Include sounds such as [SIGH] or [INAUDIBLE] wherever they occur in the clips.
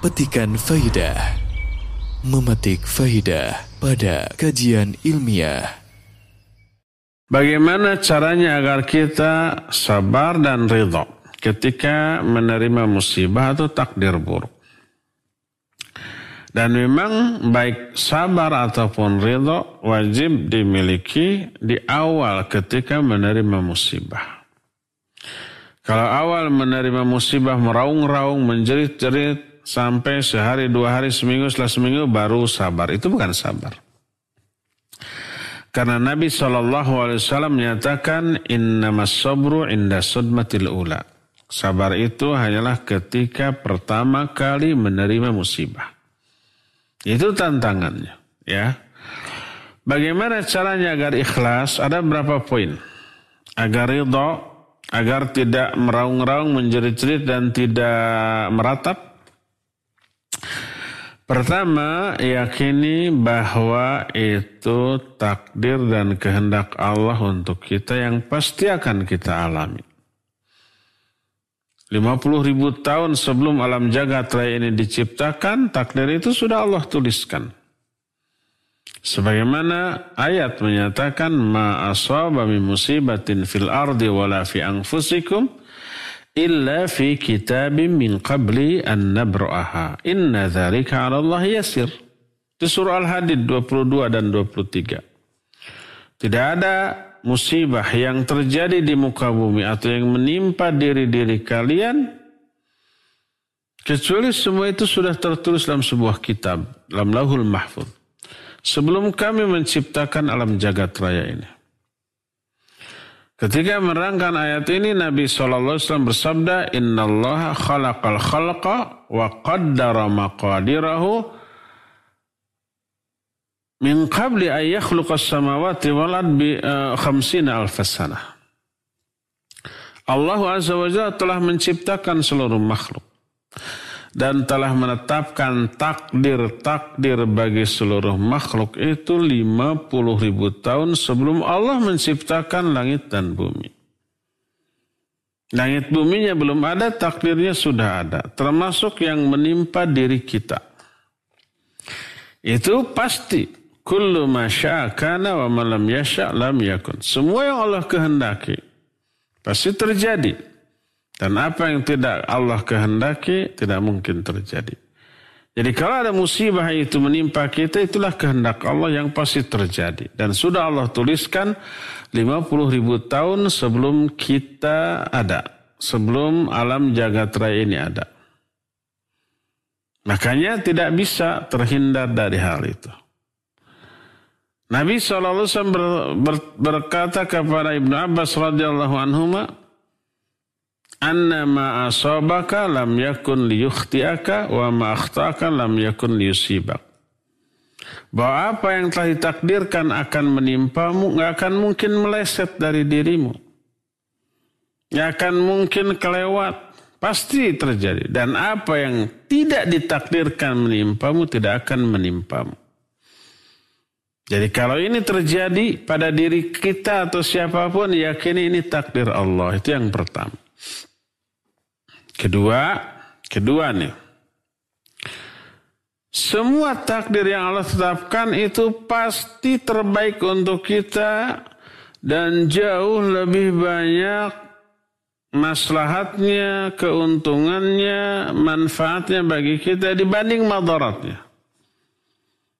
petikan faidah. Memetik faidah pada kajian ilmiah. Bagaimana caranya agar kita sabar dan ridho ketika menerima musibah atau takdir buruk? Dan memang baik sabar ataupun ridho wajib dimiliki di awal ketika menerima musibah. Kalau awal menerima musibah meraung-raung, menjerit-jerit sampai sehari, dua hari, seminggu, setelah seminggu baru sabar. Itu bukan sabar. Karena Nabi SAW menyatakan innamas sabru inda sudmatil ula. Sabar itu hanyalah ketika pertama kali menerima musibah. Itu tantangannya, ya. Bagaimana caranya agar ikhlas? Ada berapa poin? Agar ridho, agar tidak meraung-raung, menjerit-jerit dan tidak meratap. Pertama, yakini bahwa itu takdir dan kehendak Allah untuk kita yang pasti akan kita alami. 50 ribu tahun sebelum alam jagat raya ini diciptakan, takdir itu sudah Allah tuliskan. Sebagaimana ayat menyatakan ma asaba musibatin fil ardi wala fi anfusikum illa fi kitabim min qabli an nabra'aha. Inna dzalika 'ala Allah yasir. Di surah Al-Hadid 22 dan 23. Tidak ada musibah yang terjadi di muka bumi atau yang menimpa diri-diri kalian kecuali semua itu sudah tertulis dalam sebuah kitab dalam Lauhul Mahfud sebelum kami menciptakan alam jagat raya ini. Ketika menerangkan ayat ini Nabi SAW bersabda Inna Allah khalaqal khalqa wa qaddara maqadirahu min qabli an yakhluqa samawati wal ard bi uh, khamsina alf. Allah Azza wa Jalla telah menciptakan seluruh makhluk dan telah menetapkan takdir-takdir bagi seluruh makhluk itu 50 ribu tahun sebelum Allah menciptakan langit dan bumi. Langit buminya belum ada, takdirnya sudah ada. Termasuk yang menimpa diri kita. Itu pasti Kullu kana wa malam yasha lam yakun. Semua yang Allah kehendaki pasti terjadi. Dan apa yang tidak Allah kehendaki tidak mungkin terjadi. Jadi kalau ada musibah itu menimpa kita itulah kehendak Allah yang pasti terjadi. Dan sudah Allah tuliskan 50 ribu tahun sebelum kita ada. Sebelum alam jagat raya ini ada. Makanya tidak bisa terhindar dari hal itu. Nabi SAW ber, ber, berkata kepada Ibnu Abbas radhiyallahu anhu Anna ma asabaka lam yakun liyukhti'aka wa ma akhtaka lam yakun liyusibak. Bahwa apa yang telah ditakdirkan akan menimpamu nggak akan mungkin meleset dari dirimu. Nggak akan mungkin kelewat. Pasti terjadi. Dan apa yang tidak ditakdirkan menimpamu tidak akan menimpamu. Jadi kalau ini terjadi pada diri kita atau siapa pun, yakini ini takdir Allah. Itu yang pertama. Kedua, kedua nih. Semua takdir yang Allah tetapkan itu pasti terbaik untuk kita dan jauh lebih banyak maslahatnya, keuntungannya, manfaatnya bagi kita dibanding madaratnya.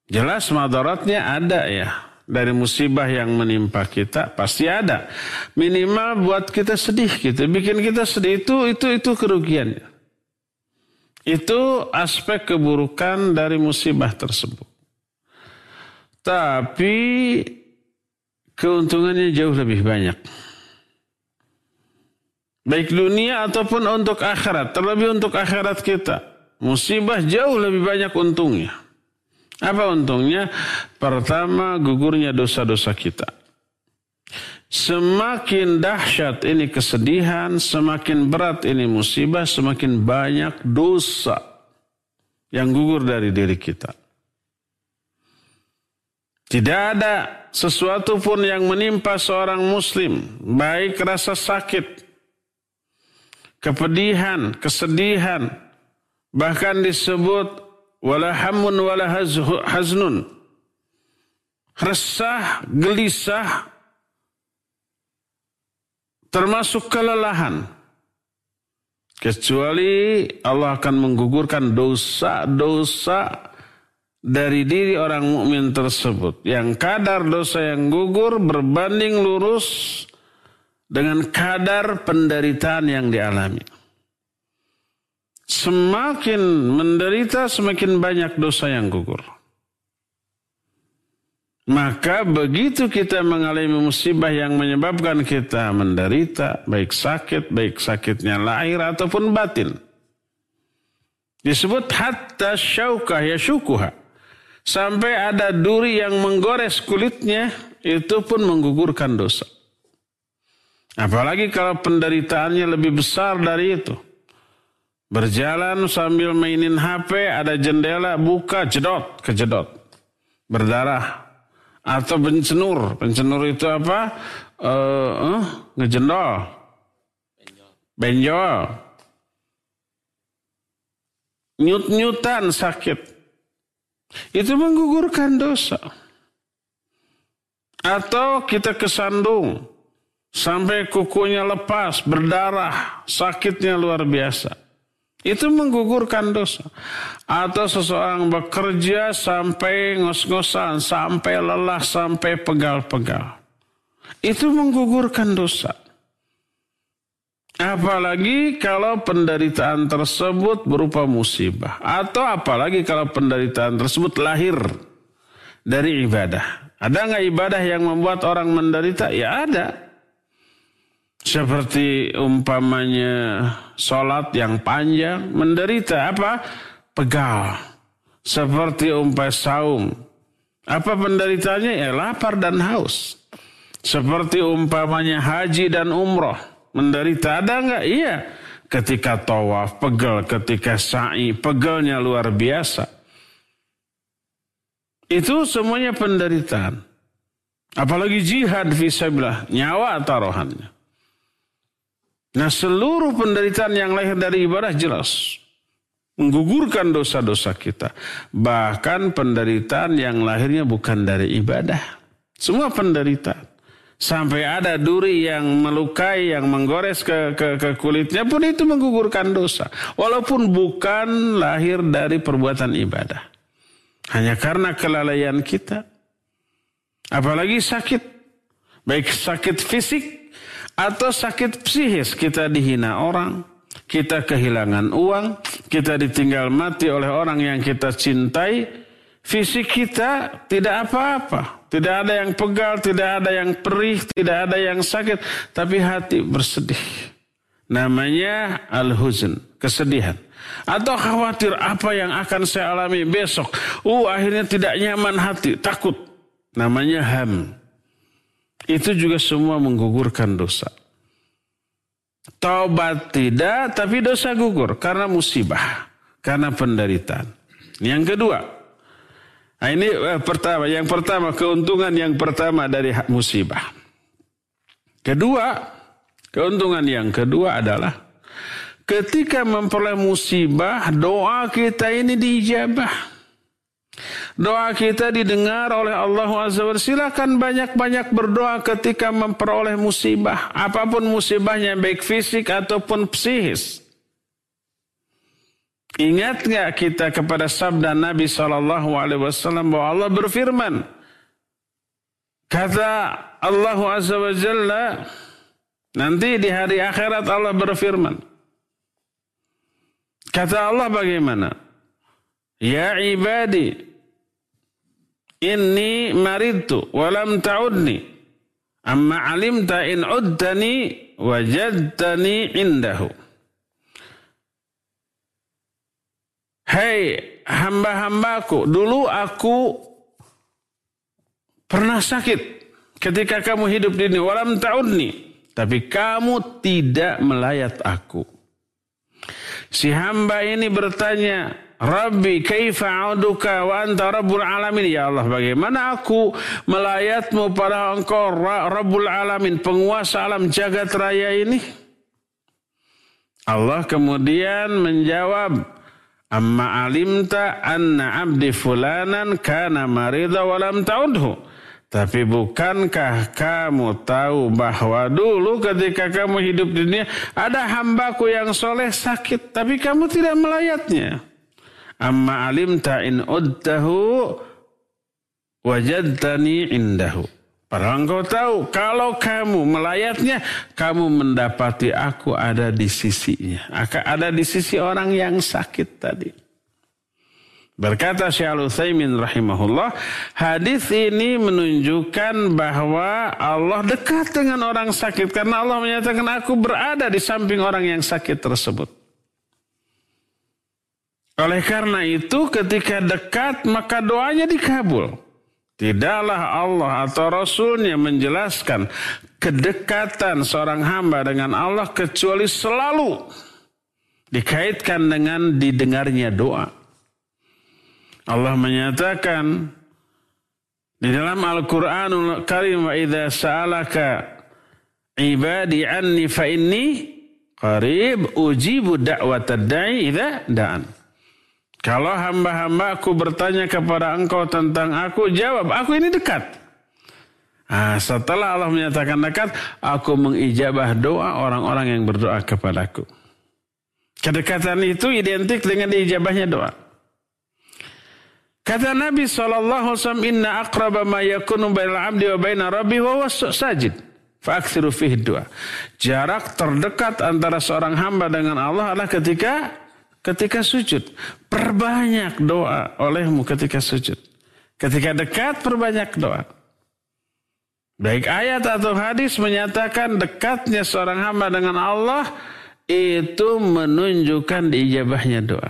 Jelas madaratnya ada ya. Dari musibah yang menimpa kita pasti ada. Minimal buat kita sedih gitu. Bikin kita sedih itu itu itu kerugiannya. Itu aspek keburukan dari musibah tersebut. Tapi keuntungannya jauh lebih banyak. Baik dunia ataupun untuk akhirat. Terlebih untuk akhirat kita. Musibah jauh lebih banyak untungnya. Apa untungnya? Pertama, gugurnya dosa-dosa kita. Semakin dahsyat ini kesedihan, semakin berat ini musibah, semakin banyak dosa yang gugur dari diri kita. Tidak ada sesuatu pun yang menimpa seorang muslim, baik rasa sakit, kepedihan, kesedihan, Bahkan disebut wala hamun wala haznun. Resah, gelisah, termasuk kelelahan. Kecuali Allah akan menggugurkan dosa-dosa dari diri orang mukmin tersebut. Yang kadar dosa yang gugur berbanding lurus dengan kadar penderitaan yang dialami. Semakin menderita, semakin banyak dosa yang gugur. Maka begitu kita mengalami musibah yang menyebabkan kita menderita, baik sakit, baik sakitnya lahir ataupun batin. Disebut hatta syaukah ya syukuha. Sampai ada duri yang menggores kulitnya, itu pun menggugurkan dosa. Apalagi kalau penderitaannya lebih besar dari itu. Berjalan sambil mainin HP, ada jendela, buka, jedot, kejedot. Berdarah, atau pencenur. Pencenur itu apa? Uh, uh, ngejendol. Benjol. Nyut-nyutan sakit. Itu menggugurkan dosa. Atau kita kesandung. Sampai kukunya lepas, berdarah, sakitnya luar biasa. Itu menggugurkan dosa. Atau seseorang bekerja sampai ngos-ngosan, sampai lelah, sampai pegal-pegal. Itu menggugurkan dosa. Apalagi kalau penderitaan tersebut berupa musibah. Atau apalagi kalau penderitaan tersebut lahir dari ibadah. Ada nggak ibadah yang membuat orang menderita? Ya ada. Seperti umpamanya sholat yang panjang menderita apa? Pegal. Seperti umpah saum. Apa penderitaannya? Ya lapar dan haus. Seperti umpamanya haji dan umroh. Menderita ada nggak? Iya. Ketika tawaf pegel, ketika sa'i pegelnya luar biasa. Itu semuanya penderitaan. Apalagi jihad visabilillah, nyawa taruhannya. Nah seluruh penderitaan yang lahir dari ibadah jelas. Menggugurkan dosa-dosa kita. Bahkan penderitaan yang lahirnya bukan dari ibadah. Semua penderitaan. Sampai ada duri yang melukai, yang menggores ke, ke, ke kulitnya pun itu menggugurkan dosa. Walaupun bukan lahir dari perbuatan ibadah. Hanya karena kelalaian kita. Apalagi sakit. Baik sakit fisik atau sakit psikis kita dihina orang, kita kehilangan uang, kita ditinggal mati oleh orang yang kita cintai, fisik kita tidak apa-apa. Tidak ada yang pegal, tidak ada yang perih, tidak ada yang sakit, tapi hati bersedih. Namanya al-huzn, kesedihan. Atau khawatir apa yang akan saya alami besok. Uh, akhirnya tidak nyaman hati, takut. Namanya ham. Itu juga semua menggugurkan dosa. Taubat tidak, tapi dosa gugur karena musibah, karena penderitaan. Yang kedua, nah ini eh, pertama, yang pertama keuntungan yang pertama dari musibah. Kedua, keuntungan yang kedua adalah ketika memperoleh musibah, doa kita ini diijabah. Doa kita didengar oleh Allah Azza wa banyak-banyak berdoa ketika memperoleh musibah. Apa pun musibahnya baik fisik ataupun psikis. Ingat nggak kita kepada sabda Nabi Wasallam bahwa Allah berfirman, kata Allah Azza wa Jalla, nanti di hari akhirat Allah berfirman, kata Allah bagaimana? Ya ibadi, inni maridtu walam ta'udni. Amma alimta in uddani wajadtani indahu. Hei hamba-hambaku, dulu aku pernah sakit ketika kamu hidup di dunia. Walam ta'udni. Tapi kamu tidak melayat aku. Si hamba ini bertanya, Rabbi kaifa a'uduka wa anta rabbul alamin. Ya Allah bagaimana aku melayatmu pada engkau rabbul alamin. Penguasa alam jagat raya ini. Allah kemudian menjawab. Amma alimta anna abdi fulanan kana marida walam ta'udhu. Tapi bukankah kamu tahu bahwa dulu ketika kamu hidup di dunia ada hambaku yang soleh sakit tapi kamu tidak melayatnya. Amma alimta in uddahu wajadtani indahu. Padahal engkau tahu kalau kamu melayatnya kamu mendapati aku ada di sisinya. Akan ada di sisi orang yang sakit tadi. Berkata Syekh Al-Utsaimin rahimahullah, hadis ini menunjukkan bahwa Allah dekat dengan orang sakit karena Allah menyatakan aku berada di samping orang yang sakit tersebut. Oleh karena itu ketika dekat maka doanya dikabul. Tidaklah Allah atau Rasulnya menjelaskan kedekatan seorang hamba dengan Allah kecuali selalu dikaitkan dengan didengarnya doa. Allah menyatakan di dalam Al-Qur'anul Karim wa idza sa'alaka ibadi anni fa inni qarib ujibu da'watad da'i idza da'an. Kalau hamba-hamba aku bertanya kepada engkau tentang aku, jawab, aku ini dekat. Nah, setelah Allah menyatakan dekat, aku mengijabah doa orang-orang yang berdoa kepadaku. Kedekatan itu identik dengan diijabahnya doa. Kata Nabi SAW, Inna akraba ma yakunu bainal abdi wa baina rabbi wa sajid. Doa. Jarak terdekat antara seorang hamba dengan Allah adalah ketika ketika sujud. Perbanyak doa olehmu ketika sujud. Ketika dekat, perbanyak doa. Baik ayat atau hadis menyatakan dekatnya seorang hamba dengan Allah itu menunjukkan diijabahnya doa.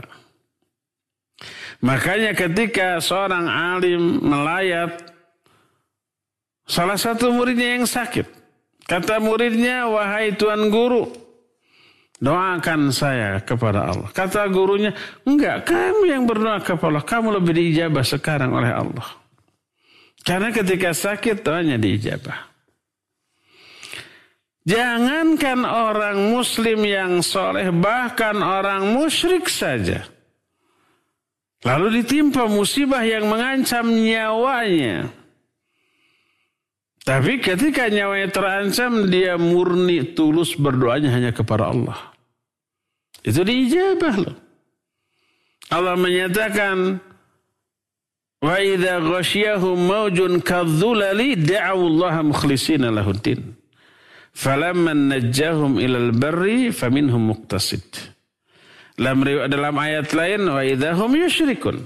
Makanya ketika seorang alim melayat salah satu muridnya yang sakit. Kata muridnya, wahai tuan guru, doakan saya kepada Allah. Kata gurunya, enggak, kamu yang berdoa kepada Allah. Kamu lebih diijabah sekarang oleh Allah. Karena ketika sakit doanya diijabah. Jangankan orang muslim yang soleh, bahkan orang musyrik saja Lalu ditimpa musibah yang mengancam nyawanya. Tapi ketika nyawanya terancam, dia murni tulus berdoanya hanya kepada Allah. Itu diijabah loh. Allah menyatakan, Wa idza ghasyahum maujun kadzulali da'u Allah mukhlishina lahuddin. Falamma najjahum ilal barri faminhum muqtasid. Dalam, dalam ayat lain wa idahum yusyrikun.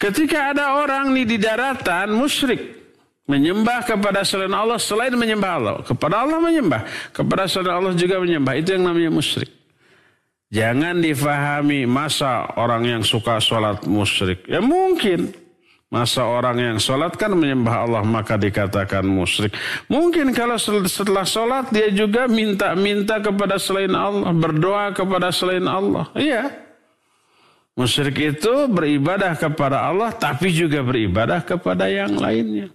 Ketika ada orang nih di daratan musyrik menyembah kepada selain Allah selain menyembah Allah, kepada Allah menyembah, kepada selain Allah juga menyembah. Itu yang namanya musyrik. Jangan difahami masa orang yang suka sholat musyrik. Ya mungkin Masa orang yang sholat kan menyembah Allah maka dikatakan musyrik. Mungkin kalau setelah sholat dia juga minta-minta kepada selain Allah. Berdoa kepada selain Allah. Iya. Musyrik itu beribadah kepada Allah tapi juga beribadah kepada yang lainnya.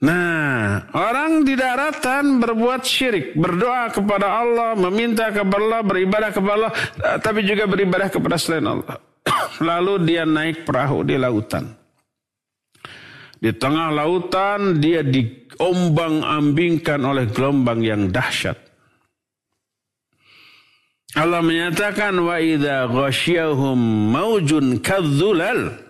Nah, orang di daratan berbuat syirik, berdoa kepada Allah, meminta kepada Allah, beribadah kepada Allah, tapi juga beribadah kepada selain Allah. [COUGHS] Lalu dia naik perahu di lautan. Di tengah lautan dia diombang-ambingkan oleh gelombang yang dahsyat. Allah menyatakan wa idza ghasyahum maujun kadzulal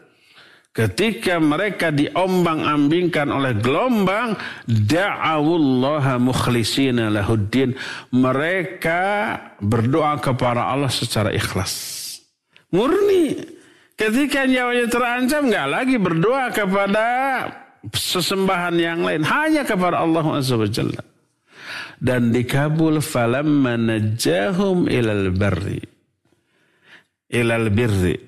ketika mereka diombang-ambingkan oleh gelombang da'awullaha mukhlishina lahuddin mereka berdoa kepada Allah secara ikhlas Murni. Ketika nyawanya terancam nggak lagi berdoa kepada sesembahan yang lain. Hanya kepada Allah Azza wa. Dan dikabul falamma najahum ilal barri. Ilal birri.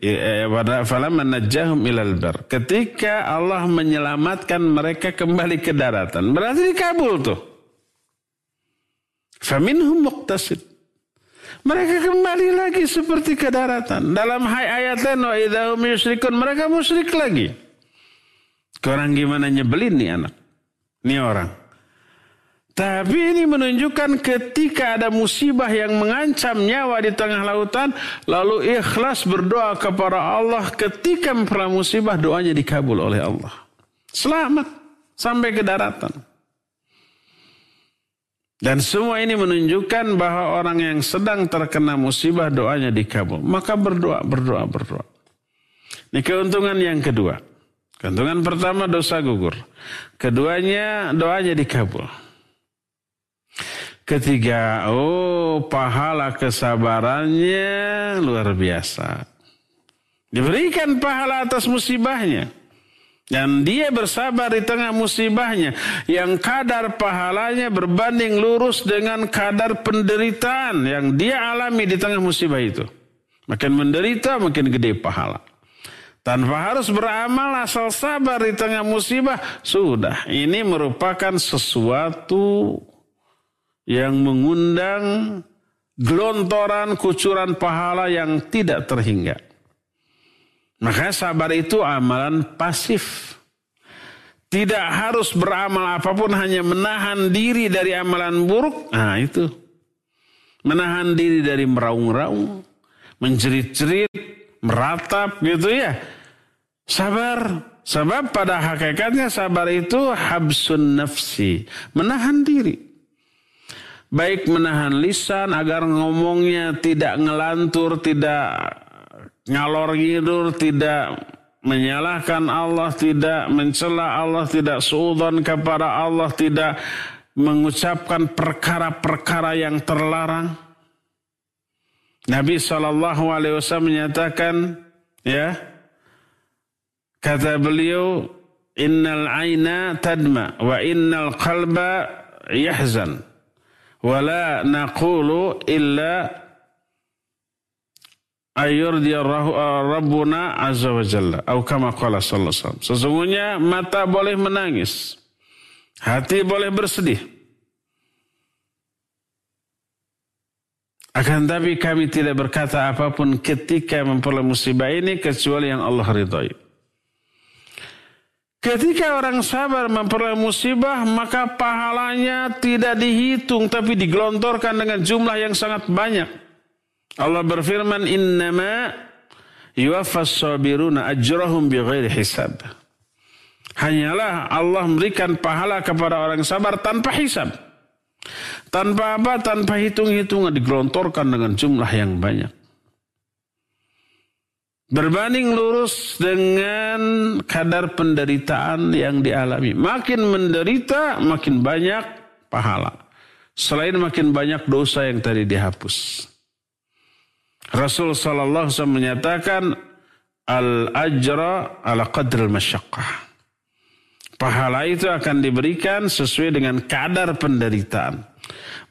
Falamma najahum ilal bar. Ketika Allah menyelamatkan mereka kembali ke daratan. Berarti dikabul tuh. Faminhum muqtasid. Mereka kembali lagi seperti ke daratan. Dalam ayat lain wa idahum yusrikun mereka musyrik lagi. Orang gimana nyebelin nih anak. Nih orang. Tapi ini menunjukkan ketika ada musibah yang mengancam nyawa di tengah lautan, lalu ikhlas berdoa kepada Allah ketika memperoleh musibah, doanya dikabul oleh Allah. Selamat sampai ke daratan. Dan semua ini menunjukkan bahwa orang yang sedang terkena musibah doanya dikabul. Maka berdoa, berdoa, berdoa. Ini keuntungan yang kedua. Keuntungan pertama dosa gugur. Keduanya doanya dikabul. Ketiga, oh pahala kesabarannya luar biasa. Diberikan pahala atas musibahnya. Dan dia bersabar di tengah musibahnya. Yang kadar pahalanya berbanding lurus dengan kadar penderitaan yang dia alami di tengah musibah itu. Makin menderita, makin gede pahala. Tanpa harus beramal asal sabar di tengah musibah. Sudah, ini merupakan sesuatu yang mengundang gelontoran kucuran pahala yang tidak terhingga. Maka sabar itu amalan pasif. Tidak harus beramal apa pun hanya menahan diri dari amalan buruk. Nah itu. Menahan diri dari meraung-raung. Menjerit-jerit. Meratap gitu ya. Sabar. Sebab pada hakikatnya sabar itu habsun nafsi. Menahan diri baik menahan lisan agar ngomongnya tidak ngelantur, tidak ngalor ngidur, tidak menyalahkan Allah, tidak mencela Allah, tidak suudon kepada Allah, tidak mengucapkan perkara-perkara yang terlarang. Nabi Shallallahu menyatakan, ya, kata beliau, Innal aina tadma wa innal qalba yahzan wala naqulu illa ayurdiya rabbuna azza wa jalla. Atau kama qala sallallahu alaihi wasallam. Sesungguhnya mata boleh menangis hati boleh bersedih. Akan tapi kami tidak berkata apa pun ketika memperoleh musibah ini kecuali yang Allah ridhai Ketika orang sabar memperoleh musibah, maka pahalanya tidak dihitung tapi digelontorkan dengan jumlah yang sangat banyak. Allah berfirman, "Innama yuwaffas sabiruna ajrahum bighairi hisab." Hanyalah Allah memberikan pahala kepada orang sabar tanpa hisab. Tanpa apa? Tanpa hitung-hitungan digelontorkan dengan jumlah yang banyak. Berbanding lurus dengan kadar penderitaan yang dialami. Makin menderita, makin banyak pahala. Selain makin banyak dosa yang tadi dihapus. Rasul Sallallahu Alaihi menyatakan, Al-ajra ala qadr al-masyaqqah. Pahala itu akan diberikan sesuai dengan kadar penderitaan.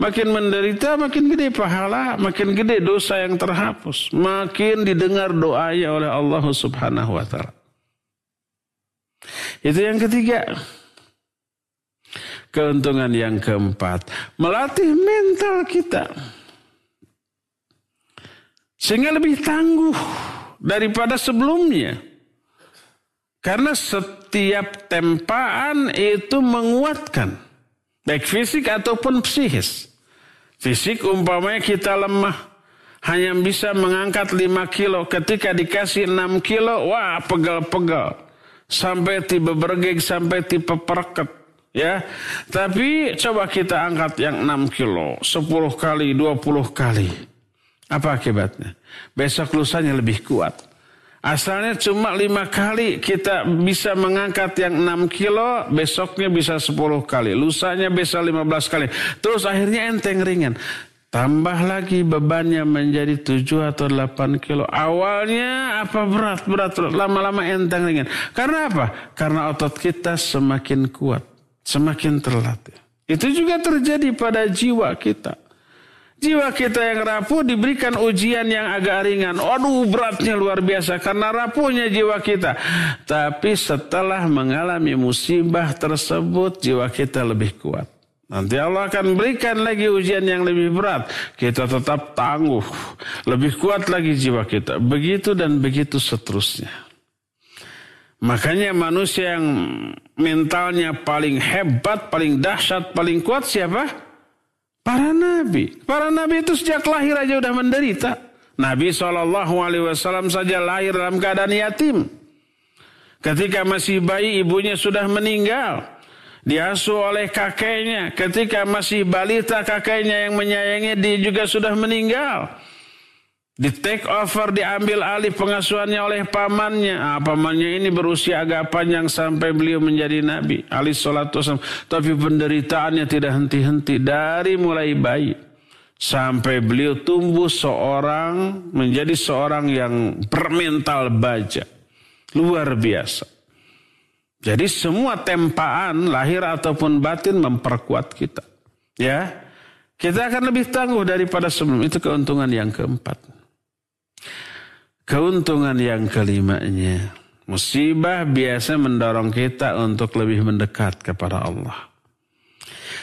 Makin menderita, makin gede pahala, makin gede dosa yang terhapus. Makin didengar doanya oleh Allah subhanahu wa ta'ala. Itu yang ketiga. Keuntungan yang keempat. Melatih mental kita. Sehingga lebih tangguh daripada sebelumnya. Karena setiap tempaan itu menguatkan. Baik fisik ataupun psikis. Fisik umpamanya kita lemah. Hanya bisa mengangkat 5 kilo. Ketika dikasih 6 kilo, wah pegal-pegal. Sampai tiba bergeg, sampai tipe perket. Ya, tapi coba kita angkat yang 6 kilo, 10 kali, 20 kali. Apa akibatnya? Besok lusanya lebih kuat. Asalnya cuma lima kali kita bisa mengangkat yang enam kilo, besoknya bisa sepuluh kali, lusanya bisa lima belas kali. Terus akhirnya enteng ringan. Tambah lagi bebannya menjadi tujuh atau delapan kilo. Awalnya apa berat, berat. Lama-lama enteng ringan. Karena apa? Karena otot kita semakin kuat, semakin terlatih. Itu juga terjadi pada jiwa kita. Jiwa kita yang rapuh diberikan ujian yang agak ringan. Aduh beratnya luar biasa karena rapuhnya jiwa kita. Tapi setelah mengalami musibah tersebut jiwa kita lebih kuat. Nanti Allah akan berikan lagi ujian yang lebih berat. Kita tetap tangguh. Lebih kuat lagi jiwa kita. Begitu dan begitu seterusnya. Makanya manusia yang mentalnya paling hebat, paling dahsyat, paling kuat siapa? Para nabi. Para nabi itu sejak lahir aja udah menderita. Nabi SAW saja lahir dalam keadaan yatim. Ketika masih bayi ibunya sudah meninggal. Diasuh oleh kakeknya. Ketika masih balita kakeknya yang menyayangi dia juga sudah meninggal di take over, diambil alih pengasuhannya oleh pamannya. Ah, pamannya ini berusia agak panjang sampai beliau menjadi nabi. Ali salatu. Tapi penderitaannya tidak henti-henti dari mulai bayi. Sampai beliau tumbuh seorang, menjadi seorang yang bermental baja. Luar biasa. Jadi semua tempaan lahir ataupun batin memperkuat kita. Ya, kita akan lebih tangguh daripada sebelum itu keuntungan yang keempat. Keuntungan yang kelimanya, musibah biasa mendorong kita untuk lebih mendekat kepada Allah.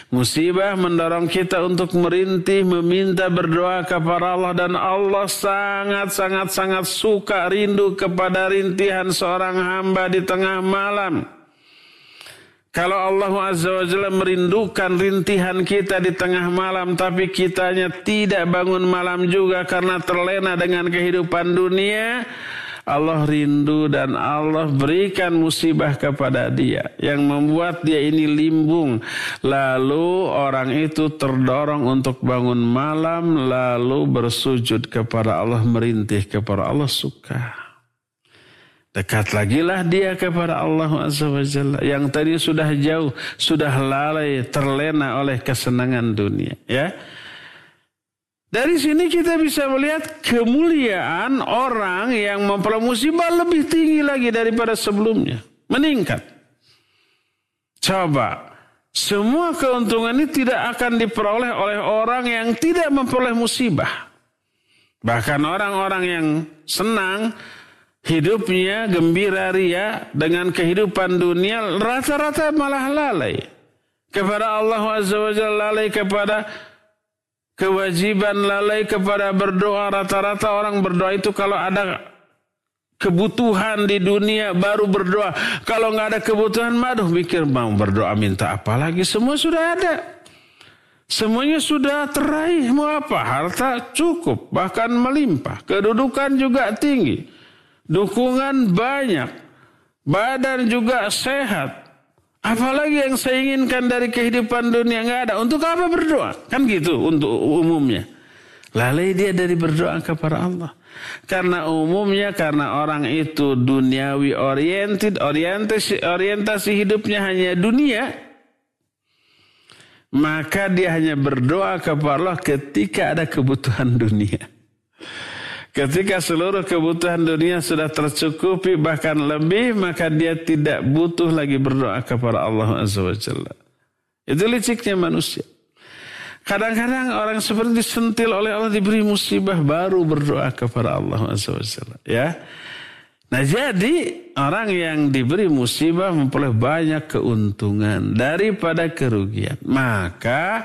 Musibah mendorong kita untuk merintih, meminta berdoa kepada Allah dan Allah sangat sangat sangat suka rindu kepada rintihan seorang hamba di tengah malam. Kalau Allah Azza wa Jalla merindukan rintihan kita di tengah malam tapi kitanya tidak bangun malam juga karena terlena dengan kehidupan dunia, Allah rindu dan Allah berikan musibah kepada dia yang membuat dia ini limbung. Lalu orang itu terdorong untuk bangun malam lalu bersujud kepada Allah merintih kepada Allah suka. Dekat lagi lah dia kepada Allah Azza wa Jalla. Yang tadi sudah jauh, sudah lalai, terlena oleh kesenangan dunia. Ya. Dari sini kita bisa melihat kemuliaan orang yang memperoleh musibah lebih tinggi lagi daripada sebelumnya. Meningkat. Coba. Semua keuntungan ini tidak akan diperoleh oleh orang yang tidak memperoleh musibah. Bahkan orang-orang yang senang hidupnya gembira ria dengan kehidupan dunia rata-rata malah lalai kepada Allah Azza wa Jalla lalai kepada kewajiban lalai kepada berdoa rata-rata orang berdoa itu kalau ada kebutuhan di dunia baru berdoa kalau nggak ada kebutuhan maduh mikir mau berdoa minta apa lagi semua sudah ada Semuanya sudah teraih mau apa? Harta cukup, bahkan melimpah. Kedudukan juga tinggi. Dukungan banyak. Badan juga sehat. Apalagi yang saya inginkan dari kehidupan dunia nggak ada. Untuk apa berdoa? Kan gitu untuk umumnya. Lalai dia dari berdoa kepada Allah. Karena umumnya karena orang itu duniawi oriented, orientasi, orientasi hidupnya hanya dunia. Maka dia hanya berdoa kepada Allah ketika ada kebutuhan dunia. Ketika seluruh kebutuhan dunia sudah tercukupi bahkan lebih maka dia tidak butuh lagi berdoa kepada Allah Azza wa Jalla. Itu liciknya manusia. Kadang-kadang orang seperti disentil oleh Allah diberi musibah baru berdoa kepada Allah Azza wa Jalla. Ya. Nah jadi orang yang diberi musibah memperoleh banyak keuntungan daripada kerugian. Maka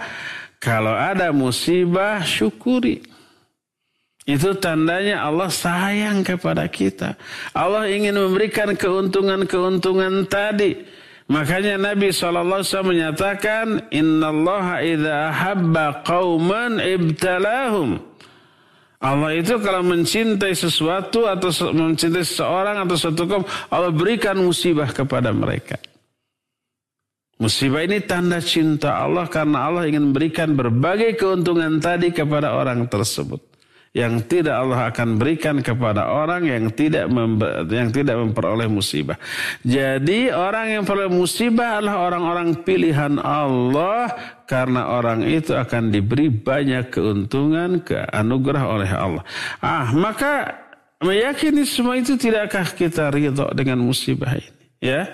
kalau ada musibah syukuri. Itu tandanya Allah sayang kepada kita. Allah ingin memberikan keuntungan-keuntungan tadi. Makanya Nabi SAW menyatakan, Inna Allah idha habba qawman ibtalahum. Allah itu kalau mencintai sesuatu atau mencintai seseorang atau suatu kaum, Allah berikan musibah kepada mereka. Musibah ini tanda cinta Allah karena Allah ingin memberikan berbagai keuntungan tadi kepada orang tersebut yang tidak Allah akan berikan kepada orang yang tidak yang tidak memperoleh musibah. Jadi orang yang memperoleh musibah adalah orang-orang pilihan Allah karena orang itu akan diberi banyak keuntungan ke anugerah oleh Allah. Ah, maka meyakini semua itu tidakkah kita ridho dengan musibah ini, ya?